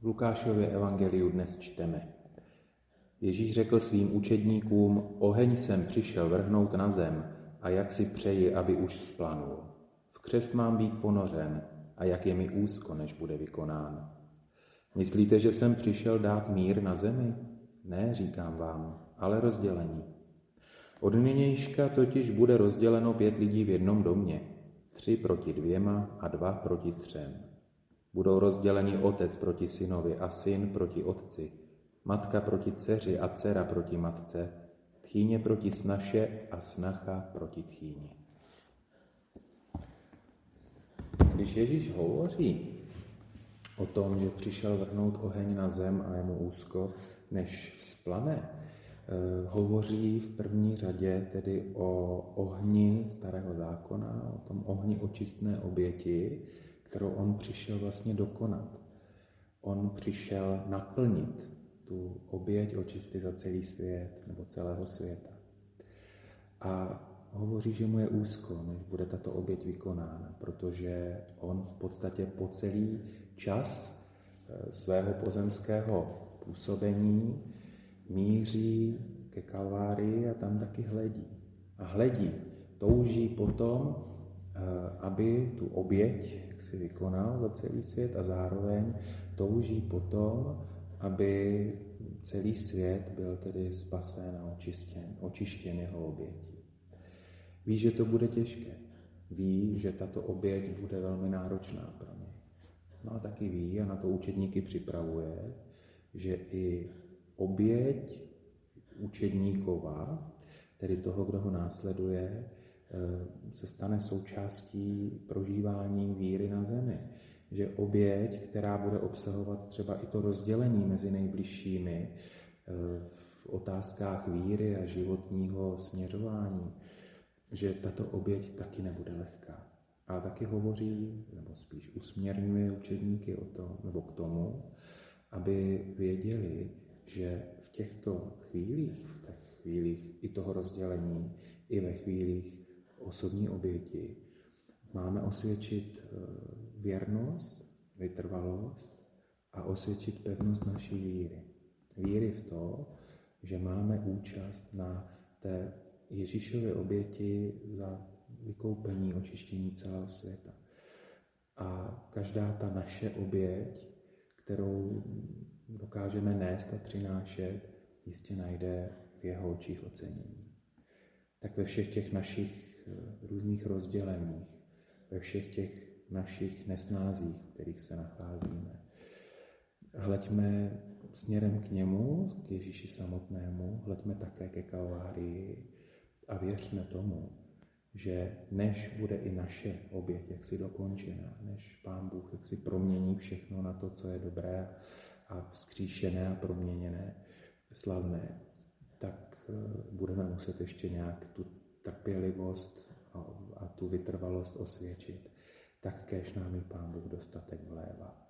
V Lukášově evangeliu dnes čteme. Ježíš řekl svým učedníkům, oheň jsem přišel vrhnout na zem a jak si přeji, aby už splanul. V křest mám být ponořen a jak je mi úzko, než bude vykonán. Myslíte, že jsem přišel dát mír na zemi? Ne, říkám vám, ale rozdělení. Od nynějška totiž bude rozděleno pět lidí v jednom domě, tři proti dvěma a dva proti třem. Budou rozděleni otec proti synovi a syn proti otci, matka proti dceři a dcera proti matce, tchýně proti snaše a snacha proti tchýni. Když Ježíš hovoří o tom, že přišel vrhnout oheň na zem a je mu úzko, než vzplane, Eh, hovoří v první řadě tedy o ohni starého zákona, o tom ohni očistné oběti, kterou on přišel vlastně dokonat. On přišel naplnit tu oběť očisty za celý svět nebo celého světa. A hovoří, že mu je úzko, než bude tato oběť vykonána, protože on v podstatě po celý čas eh, svého pozemského působení míří ke Kalvárii a tam taky hledí. A hledí, touží potom, aby tu oběť si vykonal za celý svět a zároveň touží potom, aby celý svět byl tedy spasen a očištěn, očištěn jeho obětí. Ví, že to bude těžké. Ví, že tato oběť bude velmi náročná pro ně. No a taky ví a na to učedníky připravuje, že i oběť učedníková, tedy toho, kdo ho následuje, se stane součástí prožívání víry na zemi. Že oběť, která bude obsahovat třeba i to rozdělení mezi nejbližšími eh, v otázkách víry a životního směřování, že tato oběť taky nebude lehká. A taky hovoří, nebo spíš usměrňuje učedníky o tom, nebo k tomu, aby věděli, že v těchto chvílích, v těch chvílích i toho rozdělení, i ve chvílích osobní oběti, máme osvědčit eh, věrnost, vytrvalost a osvědčit pevnost naší víry. Víry v to, že máme účast na té Ježíšově oběti za vykoupení, očištění celého světa. A každá ta naše oběť, kterou dokážeme nést a přinášet, jistě najde v jeho očích ocenění. Tak ve všech těch našich eh, různých rozděleních, ve všech těch našich nesnázích, v kterých se nacházíme, hleďme směrem k němu, k Ježíši samotnému, hleďme také ke Kalvárii a věřme tomu, že než bude i naše oběť jaksi dokončena, než Pán Bůh jaksi promění všechno na to, co je dobré a vzkříšené a proměněné, slavné, tak eh, budeme muset ještě nějak tu trpělivost a, a tu vytrvalost osvědčit. Tak kéž nám i Pán Bůh dostatek vlévá.